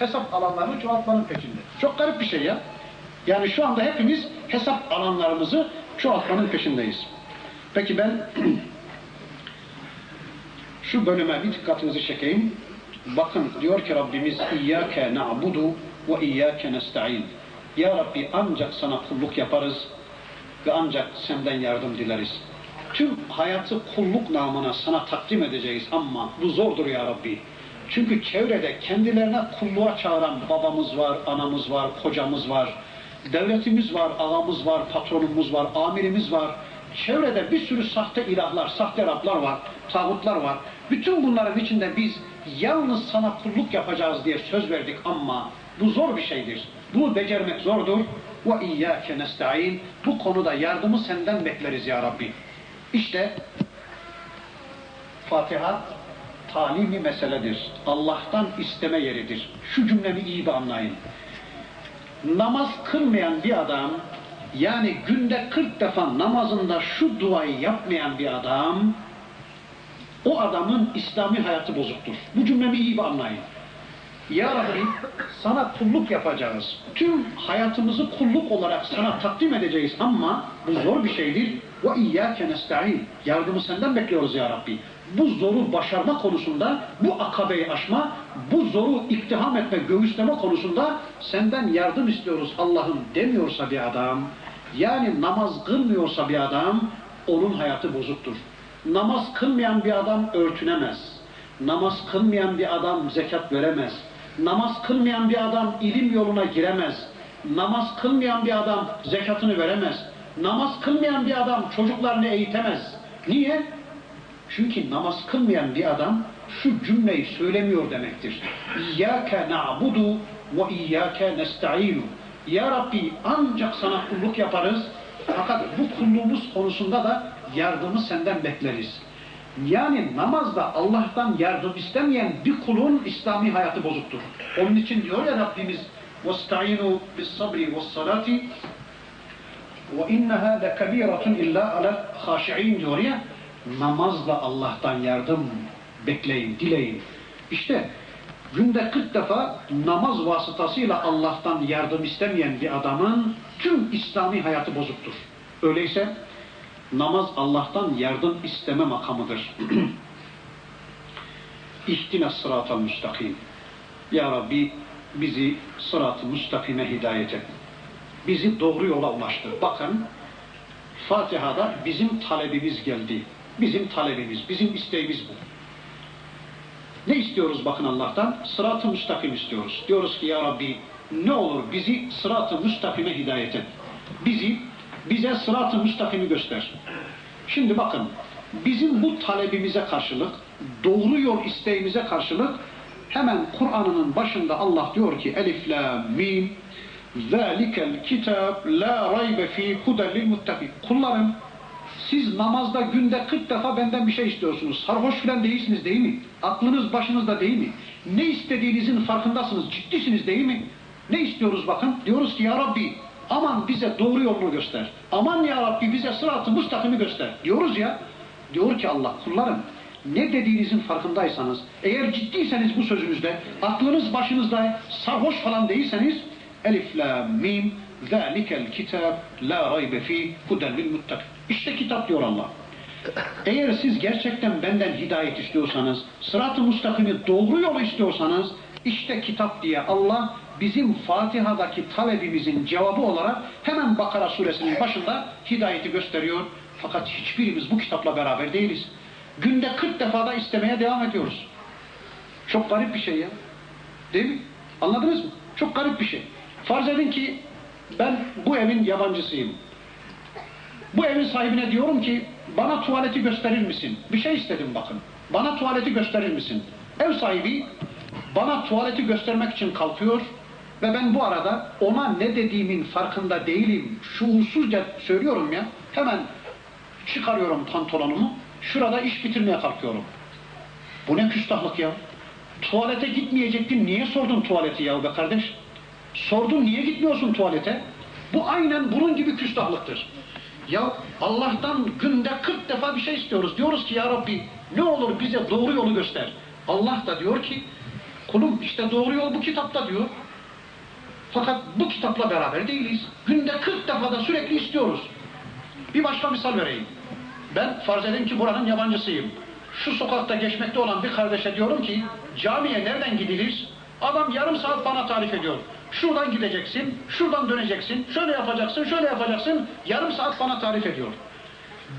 hesap alanlarını çoğaltmanın peşinde. Çok garip bir şey ya. Yani şu anda hepimiz hesap alanlarımızı çoğaltmanın peşindeyiz. Peki ben şu bölüme bir dikkatinizi çekeyim. Bakın diyor ki Rabbimiz İyyâke na'budu ve İyyâke nesta'in. Ya Rabbi ancak sana kulluk yaparız ve ancak senden yardım dileriz. Tüm hayatı kulluk namına sana takdim edeceğiz ama bu zordur ya Rabbi. Çünkü çevrede kendilerine kulluğa çağıran babamız var, anamız var, kocamız var, devletimiz var, ağamız var, patronumuz var, amirimiz var. Çevrede bir sürü sahte ilahlar, sahte Rablar var, tağutlar var. Bütün bunların içinde biz yalnız sana kulluk yapacağız diye söz verdik ama bu zor bir şeydir. Bunu becermek zordur. Ve iyyâke nesta'in. Bu konuda yardımı senden bekleriz ya Rabbi. İşte Fatiha talimi meseledir. Allah'tan isteme yeridir. Şu cümlemi iyi bir anlayın. Namaz kılmayan bir adam, yani günde 40 defa namazında şu duayı yapmayan bir adam, o adamın İslami hayatı bozuktur. Bu cümlemi iyi bir anlayın. Ya Rabbi sana kulluk yapacağız. Tüm hayatımızı kulluk olarak sana takdim edeceğiz ama bu zor bir şeydir. Ve iyyâke nesta'in. Yardımı senden bekliyoruz ya Rabbi. Bu zoru başarma konusunda, bu akabeyi aşma, bu zoru iktiham etme, göğüsleme konusunda senden yardım istiyoruz Allah'ım demiyorsa bir adam, yani namaz kılmıyorsa bir adam, onun hayatı bozuktur. Namaz kılmayan bir adam örtünemez. Namaz kılmayan bir adam zekat veremez. Namaz kılmayan bir adam ilim yoluna giremez. Namaz kılmayan bir adam zekatını veremez. Namaz kılmayan bir adam çocuklarını eğitemez. Niye? Çünkü namaz kılmayan bir adam şu cümleyi söylemiyor demektir. İyyâke na'budu ve iyyâke nesta'inu. Ya Rabbi ancak sana kulluk yaparız. Fakat bu kulluğumuz konusunda da yardımı senden bekleriz. Yani namazda Allah'tan yardım istemeyen bir kulun İslami hayatı bozuktur. Onun için diyor ya Rabbimiz وَاسْتَعِينُوا بِالصَّبْرِ وَالصَّلَاةِ وَاِنَّهَا لَكَب۪يرَةٌ اِلَّا عَلَى الْخَاشِعِينَ diyor ya namazla Allah'tan yardım bekleyin, dileyin. İşte günde 40 defa namaz vasıtasıyla Allah'tan yardım istemeyen bir adamın tüm İslami hayatı bozuktur. Öyleyse namaz Allah'tan yardım isteme makamıdır. İhtine sıratal müstakim. Ya Rabbi bizi sırat-ı müstakime hidayet et. Bizi doğru yola ulaştır. Bakın Fatiha'da bizim talebimiz geldi. Bizim talebimiz, bizim isteğimiz bu. Ne istiyoruz bakın Allah'tan? Sırat-ı müstakim istiyoruz. Diyoruz ki ya Rabbi ne olur bizi sırat-ı müstakime hidayet et. Bizi, bize sırat-ı müstakimi göster. Şimdi bakın, bizim bu talebimize karşılık, doğru yol isteğimize karşılık hemen Kur'an'ın başında Allah diyor ki Elif, La, Mim kitab la raybe fi huden lil muttaqin. Kullarım siz namazda günde 40 defa benden bir şey istiyorsunuz. Sarhoş filan değilsiniz değil mi? Aklınız başınızda değil mi? Ne istediğinizin farkındasınız, ciddisiniz değil mi? Ne istiyoruz bakın? Diyoruz ki ya Rabbi aman bize doğru yolunu göster. Aman ya Rabbi bize sıratı mustakimi göster. Diyoruz ya. Diyor ki Allah kullarım ne dediğinizin farkındaysanız, eğer ciddiyseniz bu sözünüzde, aklınız başınızda sarhoş falan değilseniz Elif, la, mim, kitab, la raybe fî, huden lil muttaqin. İşte kitap diyor Allah. Eğer siz gerçekten benden hidayet istiyorsanız, sırat-ı mustakimi doğru yolu istiyorsanız, işte kitap diye Allah bizim Fatiha'daki talebimizin cevabı olarak hemen Bakara suresinin başında hidayeti gösteriyor. Fakat hiçbirimiz bu kitapla beraber değiliz. Günde 40 defada istemeye devam ediyoruz. Çok garip bir şey ya. Değil mi? Anladınız mı? Çok garip bir şey. Farz edin ki ben bu evin yabancısıyım. Bu evin sahibine diyorum ki bana tuvaleti gösterir misin? Bir şey istedim bakın. Bana tuvaleti gösterir misin? Ev sahibi bana tuvaleti göstermek için kalkıyor ve ben bu arada ona ne dediğimin farkında değilim. Şuursuzca söylüyorum ya. Hemen çıkarıyorum pantolonumu. Şurada iş bitirmeye kalkıyorum. Bu ne küstahlık ya? Tuvalete gitmeyecektin. Niye sordun tuvaleti ya be kardeş? Sordun niye gitmiyorsun tuvalete? Bu aynen bunun gibi küstahlıktır. Ya Allah'tan günde 40 defa bir şey istiyoruz. Diyoruz ki ya Rabbi ne olur bize doğru yolu göster. Allah da diyor ki Kulum işte doğru yol bu kitapta diyor. Fakat bu kitapla beraber değiliz. Günde 40 defa da sürekli istiyoruz. Bir başka misal vereyim. Ben farz edin ki buranın yabancısıyım. Şu sokakta geçmekte olan bir kardeşe diyorum ki camiye nereden gidilir? Adam yarım saat bana tarif ediyor. Şuradan gideceksin, şuradan döneceksin, şöyle yapacaksın, şöyle yapacaksın. Yarım saat bana tarif ediyor.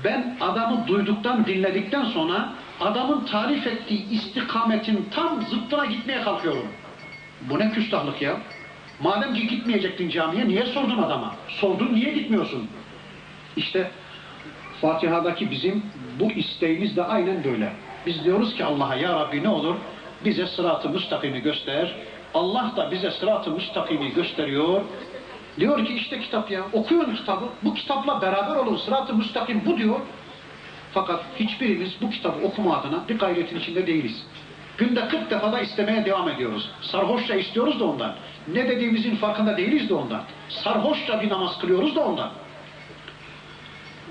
Ben adamı duyduktan, dinledikten sonra adamın tarif ettiği istikametin tam zıttına gitmeye kalkıyorum. Bu ne küstahlık ya? Madem ki gitmeyecektin camiye niye sordun adama? Sordun niye gitmiyorsun? İşte Fatiha'daki bizim bu isteğimiz de aynen böyle. Biz diyoruz ki Allah'a ya Rabbi ne olur bize sıratı müstakimi göster. Allah da bize sıratı müstakimi gösteriyor. Diyor ki işte kitap ya okuyun kitabı. Bu kitapla beraber olun sıratı müstakim bu diyor. Fakat hiçbirimiz bu kitabı okuma adına bir gayretin içinde değiliz. Günde 40 defa da istemeye devam ediyoruz. Sarhoşça istiyoruz da ondan. Ne dediğimizin farkında değiliz de ondan. Sarhoşça bir namaz kılıyoruz da ondan.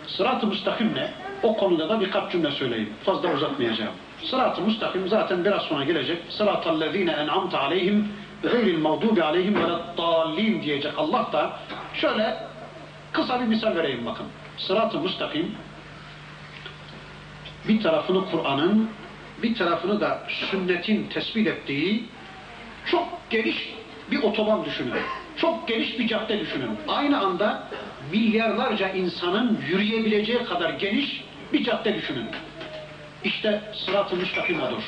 Sırat-ı müstakim ne? O konuda da birkaç cümle söyleyeyim. Fazla uzatmayacağım. Sırat-ı müstakim zaten biraz sonra gelecek. Sıratallezine en'amte aleyhim gayril mağdubi aleyhim ve dallin diyecek Allah da şöyle kısa bir misal vereyim bakın. Sırat-ı müstakim bir tarafını Kur'an'ın bir tarafını da sünnetin tespit ettiği çok geniş bir otoban düşünün. Çok geniş bir cadde düşünün. Aynı anda milyarlarca insanın yürüyebileceği kadar geniş bir cadde düşünün. İşte sırat-ı müstakim odur.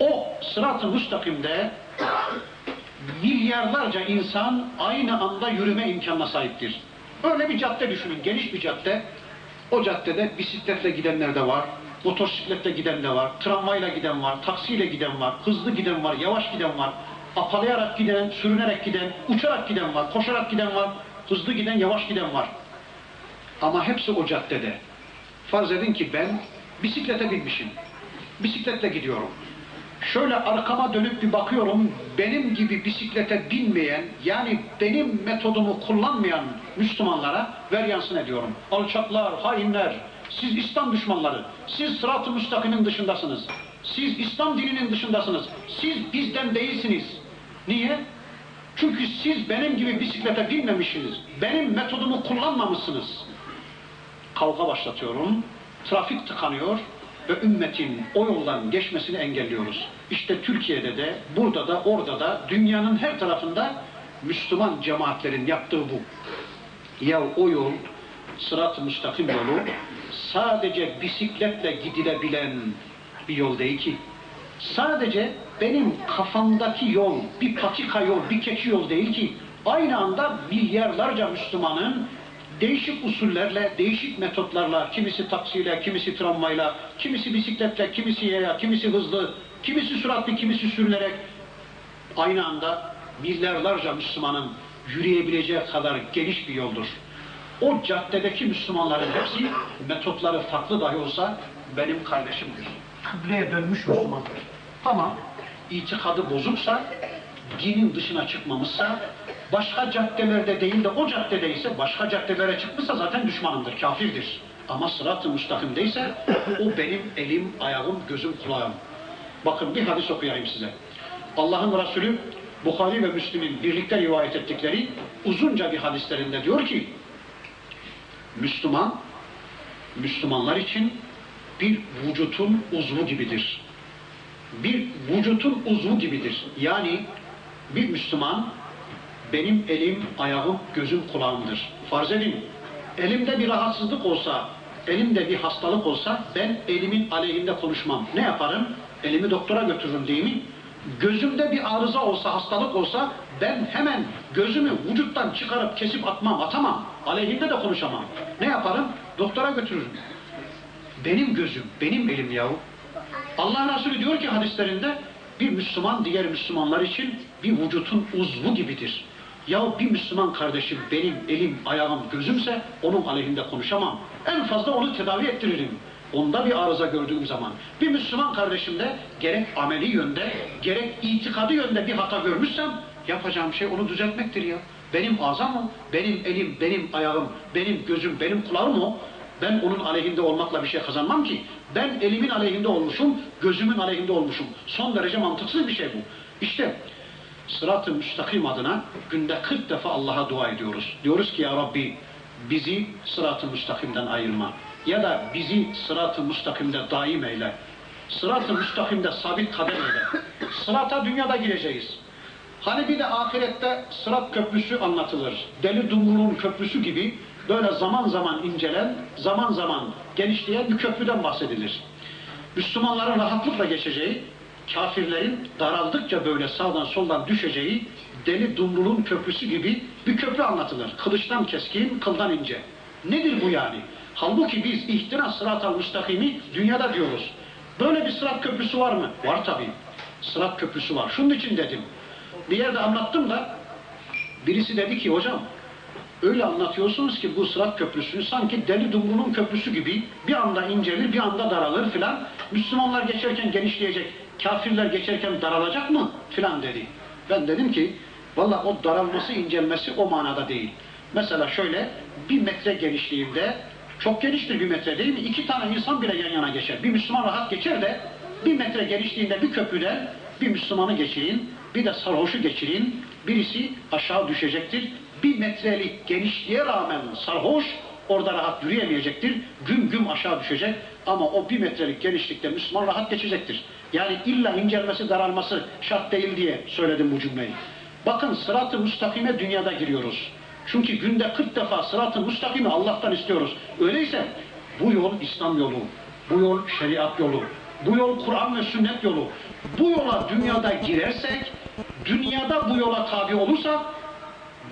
O sırat-ı müstakimde milyarlarca insan aynı anda yürüme imkanına sahiptir. Öyle bir cadde düşünün, geniş bir cadde. O caddede bisikletle gidenler de var, motosikletle giden de var, tramvayla giden var, taksiyle giden var, hızlı giden var, yavaş giden var, apalayarak giden, sürünerek giden, uçarak giden var, koşarak giden var, hızlı giden, yavaş giden var. Ama hepsi o caddede. Farz edin ki ben bisiklete binmişim. Bisikletle gidiyorum. Şöyle arkama dönüp bir bakıyorum, benim gibi bisiklete binmeyen, yani benim metodumu kullanmayan Müslümanlara ver yansın ediyorum. Alçaklar, hainler, siz İslam düşmanları, siz sırat-ı müstakimin dışındasınız. Siz İslam dininin dışındasınız. Siz bizden değilsiniz. Niye? Çünkü siz benim gibi bisiklete binmemişsiniz. Benim metodumu kullanmamışsınız. Kavga başlatıyorum. Trafik tıkanıyor ve ümmetin o yoldan geçmesini engelliyoruz. İşte Türkiye'de de, burada da, orada da, dünyanın her tarafında Müslüman cemaatlerin yaptığı bu. Ya o yol, sırat-ı müstakim yolu, sadece bisikletle gidilebilen bir yol değil ki. Sadece benim kafamdaki yol, bir patika yol, bir keçi yol değil ki. Aynı anda milyarlarca Müslümanın değişik usullerle, değişik metotlarla, kimisi taksiyle, kimisi tramvayla, kimisi bisikletle, kimisi yaya, kimisi hızlı, kimisi süratli, kimisi sürünerek aynı anda milyarlarca Müslümanın yürüyebileceği kadar geniş bir yoldur. O caddedeki Müslümanların hepsi metotları farklı dahi olsa benim kardeşimdir. Kıbleye dönmüş Müslümandır. Ama itikadı bozuksa, dinin dışına çıkmamışsa, başka caddelerde değil de o caddede ise başka caddelere çıkmışsa zaten düşmanımdır, kafirdir. Ama sırat-ı müstakimdeyse o benim elim, ayağım, gözüm, kulağım. Bakın bir hadis okuyayım size. Allah'ın Resulü Bukhari ve Müslim'in birlikte rivayet ettikleri uzunca bir hadislerinde diyor ki Müslüman, Müslümanlar için bir vücutun uzvu gibidir. Bir vücutun uzvu gibidir. Yani bir Müslüman benim elim, ayağım, gözüm, kulağımdır. Farz edin, elimde bir rahatsızlık olsa, elimde bir hastalık olsa ben elimin aleyhinde konuşmam. Ne yaparım? Elimi doktora götürürüm değil mi? Gözümde bir arıza olsa, hastalık olsa ben hemen gözümü vücuttan çıkarıp kesip atmam, atamam. Aleyhinde de konuşamam. Ne yaparım? Doktora götürürüm. Benim gözüm, benim elim yahu. Allah Resulü diyor ki hadislerinde bir Müslüman diğer Müslümanlar için bir vücutun uzvu gibidir. Ya bir Müslüman kardeşim benim elim, ayağım, gözümse onun aleyhinde konuşamam. En fazla onu tedavi ettiririm. Onda bir arıza gördüğüm zaman. Bir Müslüman kardeşimde gerek ameli yönde, gerek itikadı yönde bir hata görmüşsem yapacağım şey onu düzeltmektir ya. Benim ağzım o, benim elim, benim ayağım, benim gözüm, benim kulağım o. Ben onun aleyhinde olmakla bir şey kazanmam ki. Ben elimin aleyhinde olmuşum, gözümün aleyhinde olmuşum. Son derece mantıksız bir şey bu. İşte sırat-ı müstakim adına günde 40 defa Allah'a dua ediyoruz. Diyoruz ki ya Rabbi bizi sırat-ı müstakimden ayırma. Ya da bizi sırat-ı müstakimde daim eyle. Sırat-ı müstakimde sabit kadem eyle. Sırata dünyada gireceğiz. Hani bir de ahirette sırat köprüsü anlatılır. Deli Dumru'nun köprüsü gibi böyle zaman zaman incelen, zaman zaman genişleyen bir köprüden bahsedilir. Müslümanların rahatlıkla geçeceği, kafirlerin daraldıkça böyle sağdan soldan düşeceği deli Dumru'nun köprüsü gibi bir köprü anlatılır. Kılıçtan keskin, kıldan ince. Nedir bu yani? Halbuki biz ihtina sırat-al müstakimi dünyada diyoruz. Böyle bir sırat köprüsü var mı? Var tabii. Sırat köprüsü var. Şunun için dedim. Bir yerde anlattım da birisi dedi ki hocam öyle anlatıyorsunuz ki bu sırat köprüsünü sanki deli dumrunun köprüsü gibi bir anda incelir bir anda daralır filan. Müslümanlar geçerken genişleyecek, kafirler geçerken daralacak mı filan dedi. Ben dedim ki valla o daralması incelmesi o manada değil. Mesela şöyle bir metre genişliğinde çok geniştir bir metre değil mi? İki tane insan bile yan yana geçer. Bir Müslüman rahat geçer de bir metre genişliğinde bir köprüden bir Müslümanı geçirin, bir de sarhoşu geçirin. Birisi aşağı düşecektir. Bir metrelik genişliğe rağmen sarhoş orada rahat yürüyemeyecektir. Güm güm aşağı düşecek ama o bir metrelik genişlikte Müslüman rahat geçecektir. Yani illa incelmesi daralması şart değil diye söyledim bu cümleyi. Bakın sırat-ı müstakime dünyada giriyoruz. Çünkü günde 40 defa sırat-ı müstakimi Allah'tan istiyoruz. Öyleyse bu yol İslam yolu, bu yol şeriat yolu, bu yol Kur'an ve sünnet yolu. Bu yola dünyada girersek, dünyada bu yola tabi olursak,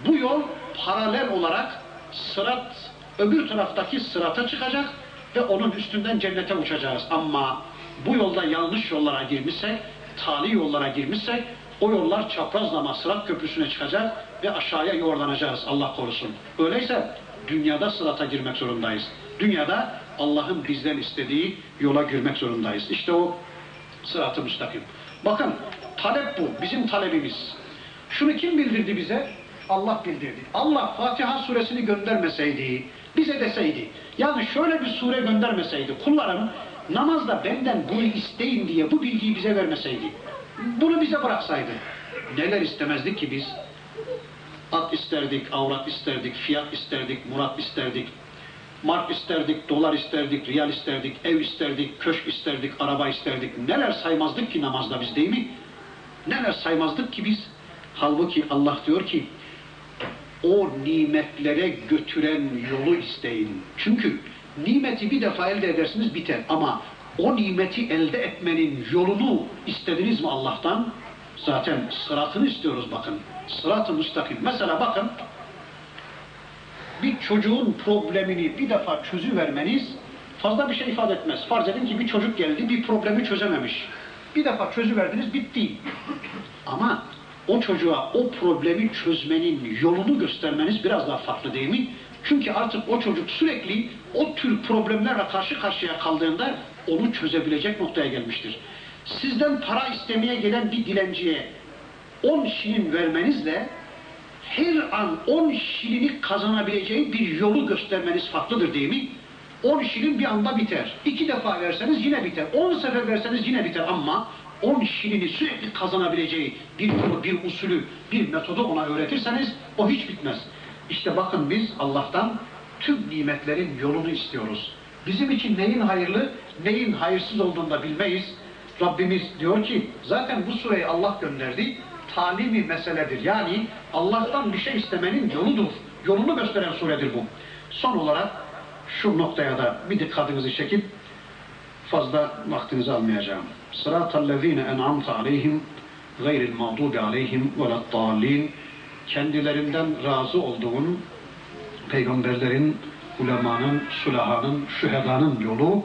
bu yol paralel olarak sırat, öbür taraftaki sırata çıkacak ve onun üstünden cennete uçacağız. Ama bu yolda yanlış yollara girmişsek, tali yollara girmişsek, o yollar çaprazlama sırat köprüsüne çıkacak ve aşağıya yuvarlanacağız Allah korusun. Öyleyse dünyada sırata girmek zorundayız. Dünyada Allah'ın bizden istediği yola girmek zorundayız. İşte o sırat-ı müstakim. Bakın talep bu. Bizim talebimiz. Şunu kim bildirdi bize? Allah bildirdi. Allah Fatiha suresini göndermeseydi, bize deseydi, yani şöyle bir sure göndermeseydi, kullarım namazda benden bunu isteyin diye bu bilgiyi bize vermeseydi, bunu bize bıraksaydı, neler istemezdik ki biz? At isterdik, avrat isterdik, fiyat isterdik, murat isterdik, mark isterdik, dolar isterdik, riyal isterdik, ev isterdik, köşk isterdik, araba isterdik. Neler saymazdık ki namazda biz değil mi? Neler saymazdık ki biz? Halbuki Allah diyor ki, o nimetlere götüren yolu isteyin. Çünkü nimeti bir defa elde edersiniz biter ama o nimeti elde etmenin yolunu istediniz mi Allah'tan? Zaten sıratını istiyoruz bakın. Sırat-ı müstakim. Mesela bakın bir çocuğun problemini bir defa çözüvermeniz fazla bir şey ifade etmez. Farz edin ki bir çocuk geldi bir problemi çözememiş. Bir defa çözüverdiniz bitti. Ama o çocuğa o problemi çözmenin yolunu göstermeniz biraz daha farklı değil mi? Çünkü artık o çocuk sürekli o tür problemlerle karşı karşıya kaldığında onu çözebilecek noktaya gelmiştir. Sizden para istemeye gelen bir dilenciye 10 şilin vermenizle her an 10 şilini kazanabileceği bir yolu göstermeniz farklıdır değil mi? 10 şilin bir anda biter. İki defa verseniz yine biter. 10 sefer verseniz yine biter ama 10 şilini sürekli kazanabileceği bir yolu, bir usulü, bir metodu ona öğretirseniz o hiç bitmez. İşte bakın biz Allah'tan tüm nimetlerin yolunu istiyoruz. Bizim için neyin hayırlı, neyin hayırsız olduğunu da bilmeyiz. Rabbimiz diyor ki zaten bu sureyi Allah gönderdi. Talimi meseledir. Yani Allah'tan bir şey istemenin yoludur. Yolunu gösteren suredir bu. Son olarak şu noktaya da bir dikkatinizi çekip fazla vaktinizi almayacağım. Sıratallezine en'amte aleyhim gayril mağdubi aleyhim veleddallin kendilerinden razı olduğun peygamberlerin, ulemanın, sulahanın, şühedanın yolu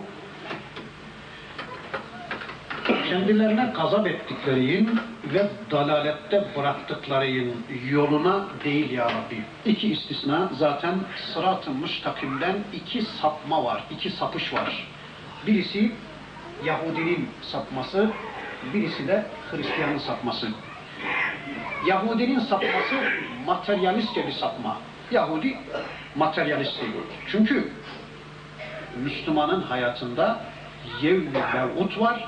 kendilerine gazap ettiklerinin ve dalalette bıraktıklarının yoluna değil ya Rabbi. İki istisna zaten sırat-ı müstakimden iki sapma var, iki sapış var. Birisi Yahudinin sapması, birisi de Hristiyanın sapması. Yahudinin sapması materyalistçe bir sapma. Yahudi materyalist değil. Çünkü Müslümanın hayatında yevmi mev'ut var.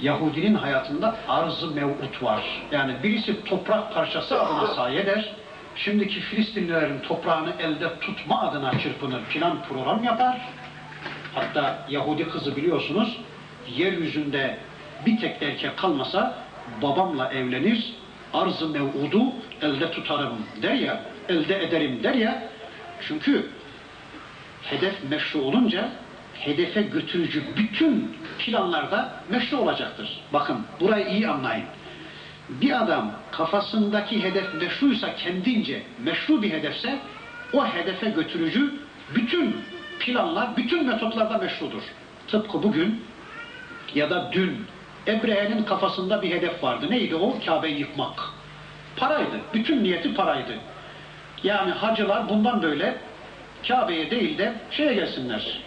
Yahudinin hayatında arz-ı mev'ut var. Yani birisi toprak parçası adına sahi. Şimdiki Filistinlilerin toprağını elde tutma adına çırpınır, plan program yapar. Hatta Yahudi kızı biliyorsunuz, yeryüzünde bir tek erkek kalmasa babamla evlenir, arz-ı mev'udu elde tutarım der ya, elde ederim der ya. Çünkü hedef meşru olunca hedefe götürücü bütün planlarda meşru olacaktır. Bakın burayı iyi anlayın. Bir adam kafasındaki hedef meşruysa kendince meşru bir hedefse o hedefe götürücü bütün planlar, bütün metotlarda meşrudur. Tıpkı bugün ya da dün Ebrehe'nin kafasında bir hedef vardı. Neydi o? Kabe'yi yıkmak. Paraydı. Bütün niyeti paraydı. Yani hacılar bundan böyle Kabe'ye değil de şeye gelsinler.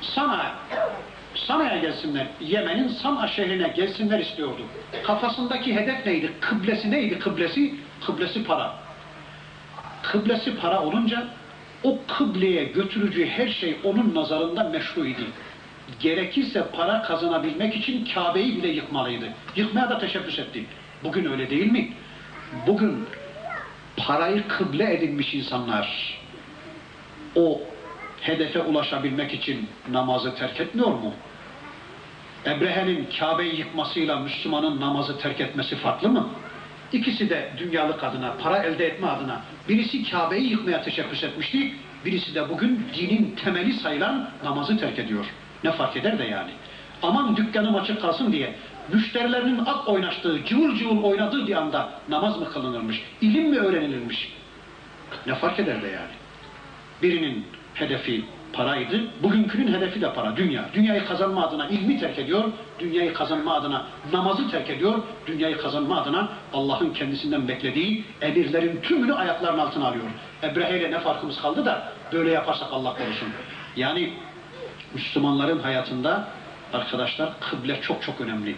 Sana Sana'ya gelsinler. Yemen'in Sana şehrine gelsinler istiyordu. Kafasındaki hedef neydi? Kıblesi neydi? Kıblesi, kıblesi para. Kıblesi para olunca o kıbleye götürücü her şey onun nazarında meşruydu. Gerekirse para kazanabilmek için Kabe'yi bile yıkmalıydı. Yıkmaya da teşebbüs etti. Bugün öyle değil mi? Bugün parayı kıble edinmiş insanlar o hedefe ulaşabilmek için namazı terk etmiyor mu? Ebrehe'nin Kabe'yi yıkmasıyla Müslümanın namazı terk etmesi farklı mı? İkisi de dünyalık adına, para elde etme adına. Birisi Kabe'yi yıkmaya teşebbüs etmişti, birisi de bugün dinin temeli sayılan namazı terk ediyor. Ne fark eder de yani. Aman dükkanım açık kalsın diye müşterilerinin ak oynaştığı, cıvıl cıvıl oynadığı bir anda namaz mı kılınırmış, ilim mi öğrenilirmiş? Ne fark eder de yani. Birinin hedefi paraydı, bugünkünün hedefi de para, dünya. Dünyayı kazanma adına ilmi terk ediyor, dünyayı kazanma adına namazı terk ediyor, dünyayı kazanma adına Allah'ın kendisinden beklediği emirlerin tümünü ayaklarının altına alıyor. Ebrehe ile ne farkımız kaldı da böyle yaparsak Allah korusun. Yani Müslümanların hayatında arkadaşlar kıble çok çok önemli.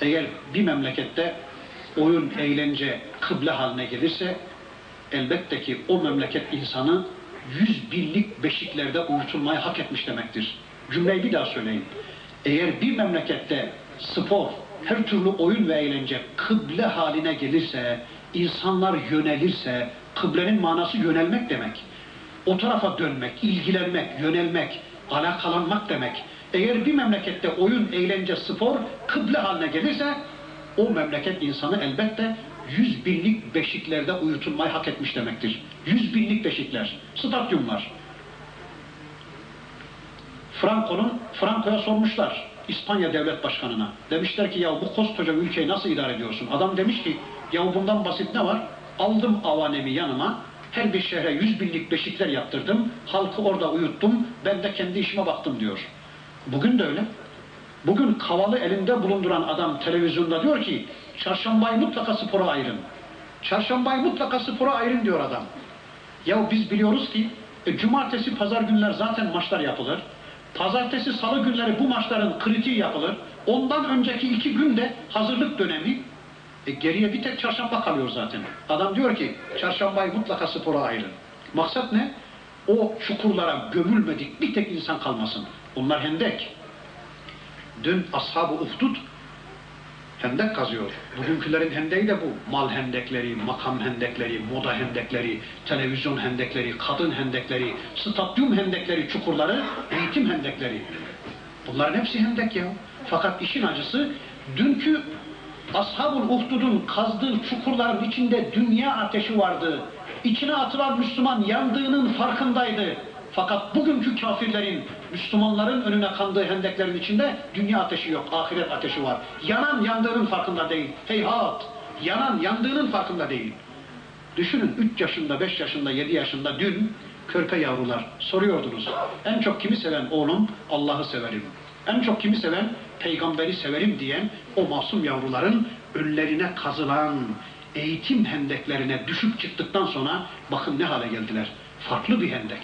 Eğer bir memlekette oyun, eğlence kıble haline gelirse elbette ki o memleket insanı yüz binlik beşiklerde uyutulmayı hak etmiş demektir. Cümleyi bir daha söyleyin. Eğer bir memlekette spor, her türlü oyun ve eğlence kıble haline gelirse, insanlar yönelirse, kıblenin manası yönelmek demek. O tarafa dönmek, ilgilenmek, yönelmek, alakalanmak demek. Eğer bir memlekette oyun, eğlence, spor kıble haline gelirse o memleket insanı elbette yüz binlik beşiklerde uyutulmayı hak etmiş demektir. Yüz binlik beşikler, stadyumlar. Franco'nun Franco'ya sormuşlar İspanya Devlet Başkanı'na. Demişler ki ya bu koskoca ülkeyi nasıl idare ediyorsun? Adam demiş ki ya bundan basit ne var? Aldım avanemi yanıma, her bir şehre yüz binlik beşikler yaptırdım, halkı orada uyuttum, ben de kendi işime baktım diyor. Bugün de öyle. Bugün kavalı elinde bulunduran adam televizyonda diyor ki çarşambayı mutlaka spora ayırın. Çarşambayı mutlaka spora ayırın diyor adam. Ya biz biliyoruz ki e, cumartesi pazar günler zaten maçlar yapılır. Pazartesi salı günleri bu maçların kritiği yapılır. Ondan önceki iki günde hazırlık dönemi. E, geriye bir tek çarşamba kalıyor zaten. Adam diyor ki çarşambayı mutlaka spora ayırın. Maksat ne? O çukurlara gömülmedik bir tek insan kalmasın. Onlar hendek. Dün ashab-ı uhdud hendek kazıyor. Bugünkülerin hendeği de bu. Mal hendekleri, makam hendekleri, moda hendekleri, televizyon hendekleri, kadın hendekleri, stadyum hendekleri, çukurları, eğitim hendekleri. Bunların hepsi hendek ya. Fakat işin acısı dünkü Ashab-ı Uhdud'un kazdığı çukurların içinde dünya ateşi vardı. İçine atılan Müslüman yandığının farkındaydı. Fakat bugünkü kafirlerin, Müslümanların önüne kandığı hendeklerin içinde dünya ateşi yok, ahiret ateşi var. Yanan yandığının farkında değil. Heyhat! Yanan yandığının farkında değil. Düşünün 3 yaşında, 5 yaşında, 7 yaşında dün körpe yavrular soruyordunuz. En çok kimi seven oğlum? Allah'ı severim. En çok kimi seven? Peygamberi severim diyen o masum yavruların önlerine kazılan eğitim hendeklerine düşüp çıktıktan sonra bakın ne hale geldiler. Farklı bir hendek.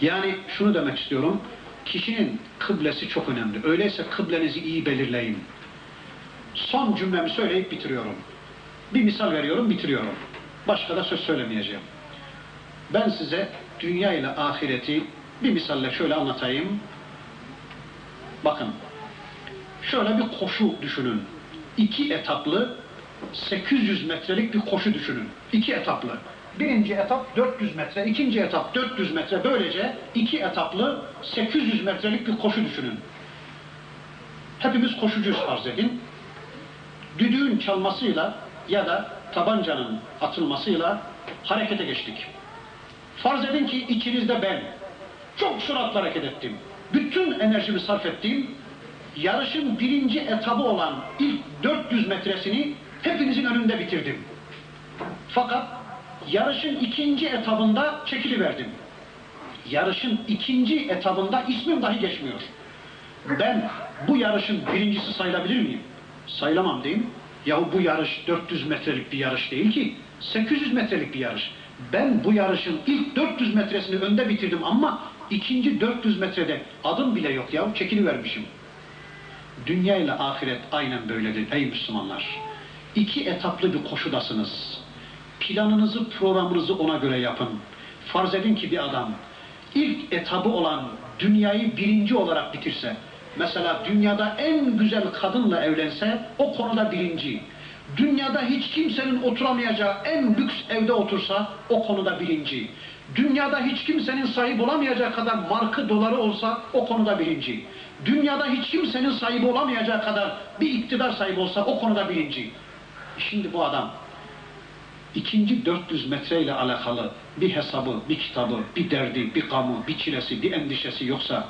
Yani şunu demek istiyorum. Kişinin kıblesi çok önemli. Öyleyse kıblenizi iyi belirleyin. Son cümlemi söyleyip bitiriyorum. Bir misal veriyorum, bitiriyorum. Başka da söz söylemeyeceğim. Ben size dünya ile ahireti bir misalle şöyle anlatayım. Bakın, şöyle bir koşu düşünün. İki etaplı 800 metrelik bir koşu düşünün. İki etaplı. Birinci etap 400 metre, ikinci etap 400 metre. Böylece iki etaplı 800 metrelik bir koşu düşünün. Hepimiz koşucuyuz farz edin. Düdüğün çalmasıyla ya da tabancanın atılmasıyla harekete geçtik. Farz edin ki içinizde ben çok süratli hareket ettim. Bütün enerjimi sarf ettim. Yarışın birinci etabı olan ilk 400 metresini hepinizin önünde bitirdim. Fakat yarışın ikinci etabında çekiliverdim. Yarışın ikinci etabında ismim dahi geçmiyor. Ben bu yarışın birincisi sayılabilir miyim? Sayılamam değil mi? Yahu bu yarış 400 metrelik bir yarış değil ki. 800 metrelik bir yarış. Ben bu yarışın ilk 400 metresini önde bitirdim ama ikinci 400 metrede adım bile yok ya çekilivermişim. Dünya ile ahiret aynen böyledir ey Müslümanlar. İki etaplı bir koşudasınız. Planınızı, programınızı ona göre yapın. Farz edin ki bir adam ilk etabı olan dünyayı birinci olarak bitirse, mesela dünyada en güzel kadınla evlense o konuda birinci. Dünyada hiç kimsenin oturamayacağı en lüks evde otursa o konuda birinci. Dünyada hiç kimsenin sahip olamayacağı kadar markı doları olsa o konuda birinci. Dünyada hiç kimsenin sahibi olamayacağı kadar bir iktidar sahibi olsa o konuda birinci. Şimdi bu adam ikinci 400 metreyle alakalı bir hesabı, bir kitabı, bir derdi, bir gamı, bir çilesi, bir endişesi yoksa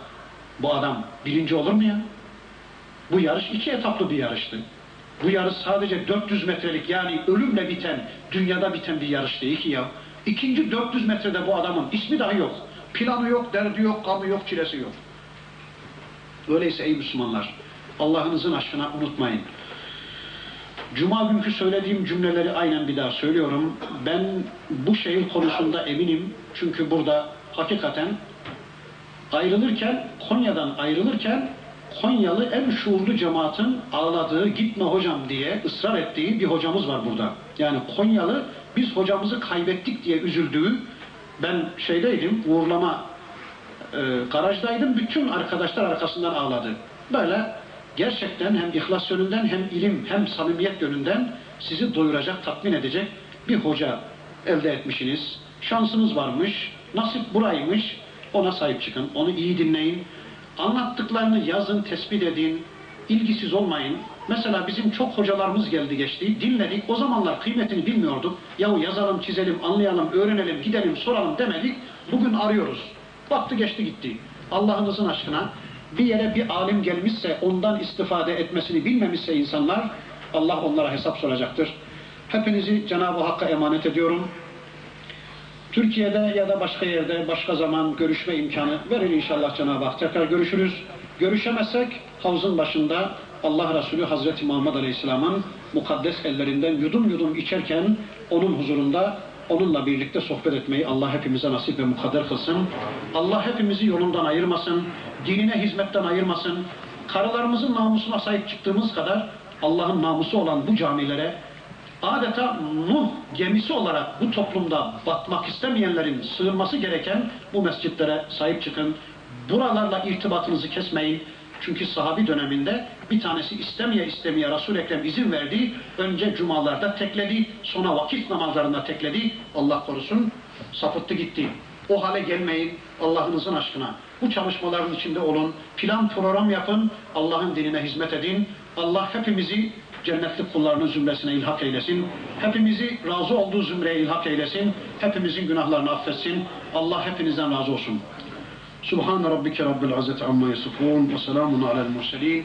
bu adam birinci olur mu ya? Bu yarış iki etaplı bir yarıştı. Bu yarış sadece 400 metrelik yani ölümle biten, dünyada biten bir yarış değil ki ya. İkinci 400 metrede bu adamın ismi dahi yok. Planı yok, derdi yok, gamı yok, çilesi yok. Öyleyse ey Müslümanlar, Allah'ınızın aşkına unutmayın. Cuma günkü söylediğim cümleleri aynen bir daha söylüyorum. Ben bu şeyin konusunda eminim. Çünkü burada hakikaten ayrılırken, Konya'dan ayrılırken Konyalı en şuurlu cemaatin ağladığı, gitme hocam diye ısrar ettiği bir hocamız var burada. Yani Konyalı biz hocamızı kaybettik diye üzüldüğü, ben şeydeydim, uğurlama e, garajdaydım, bütün arkadaşlar arkasından ağladı. Böyle gerçekten hem ihlas yönünden hem ilim hem samimiyet yönünden sizi doyuracak, tatmin edecek bir hoca elde etmişsiniz. Şansınız varmış, nasip buraymış, ona sahip çıkın, onu iyi dinleyin. Anlattıklarını yazın, tespit edin, ilgisiz olmayın. Mesela bizim çok hocalarımız geldi geçti, dinledik. O zamanlar kıymetini bilmiyorduk. Yahu yazalım, çizelim, anlayalım, öğrenelim, gidelim, soralım demedik. Bugün arıyoruz. Baktı geçti gitti. Allah'ınızın aşkına bir yere bir alim gelmişse, ondan istifade etmesini bilmemişse insanlar, Allah onlara hesap soracaktır. Hepinizi Cenab-ı Hakk'a emanet ediyorum. Türkiye'de ya da başka yerde, başka zaman görüşme imkanı verir inşallah Cenab-ı Hak. Tekrar görüşürüz. Görüşemezsek havuzun başında Allah Resulü Hazreti Muhammed Aleyhisselam'ın mukaddes ellerinden yudum yudum içerken onun huzurunda onunla birlikte sohbet etmeyi Allah hepimize nasip ve mukadder kılsın. Allah hepimizi yolundan ayırmasın, dinine hizmetten ayırmasın. Karılarımızın namusuna sahip çıktığımız kadar Allah'ın namusu olan bu camilere adeta Nuh gemisi olarak bu toplumda batmak istemeyenlerin sığınması gereken bu mescitlere sahip çıkın. Buralarla irtibatınızı kesmeyin. Çünkü sahabi döneminde bir tanesi istemeye istemeye Resul Ekrem izin verdi. Önce cumalarda tekledi, sonra vakit namazlarında tekledi. Allah korusun sapıttı gitti. O hale gelmeyin Allah'ınızın aşkına. Bu çalışmaların içinde olun. Plan program yapın. Allah'ın dinine hizmet edin. Allah hepimizi cennetlik kullarının zümresine ilhak eylesin. Hepimizi razı olduğu zümreye ilhak eylesin. Hepimizin günahlarını affetsin. Allah hepinizden razı olsun. Subhan rabbike rabbil izzeti amma yasifun ve selamun alel murselin.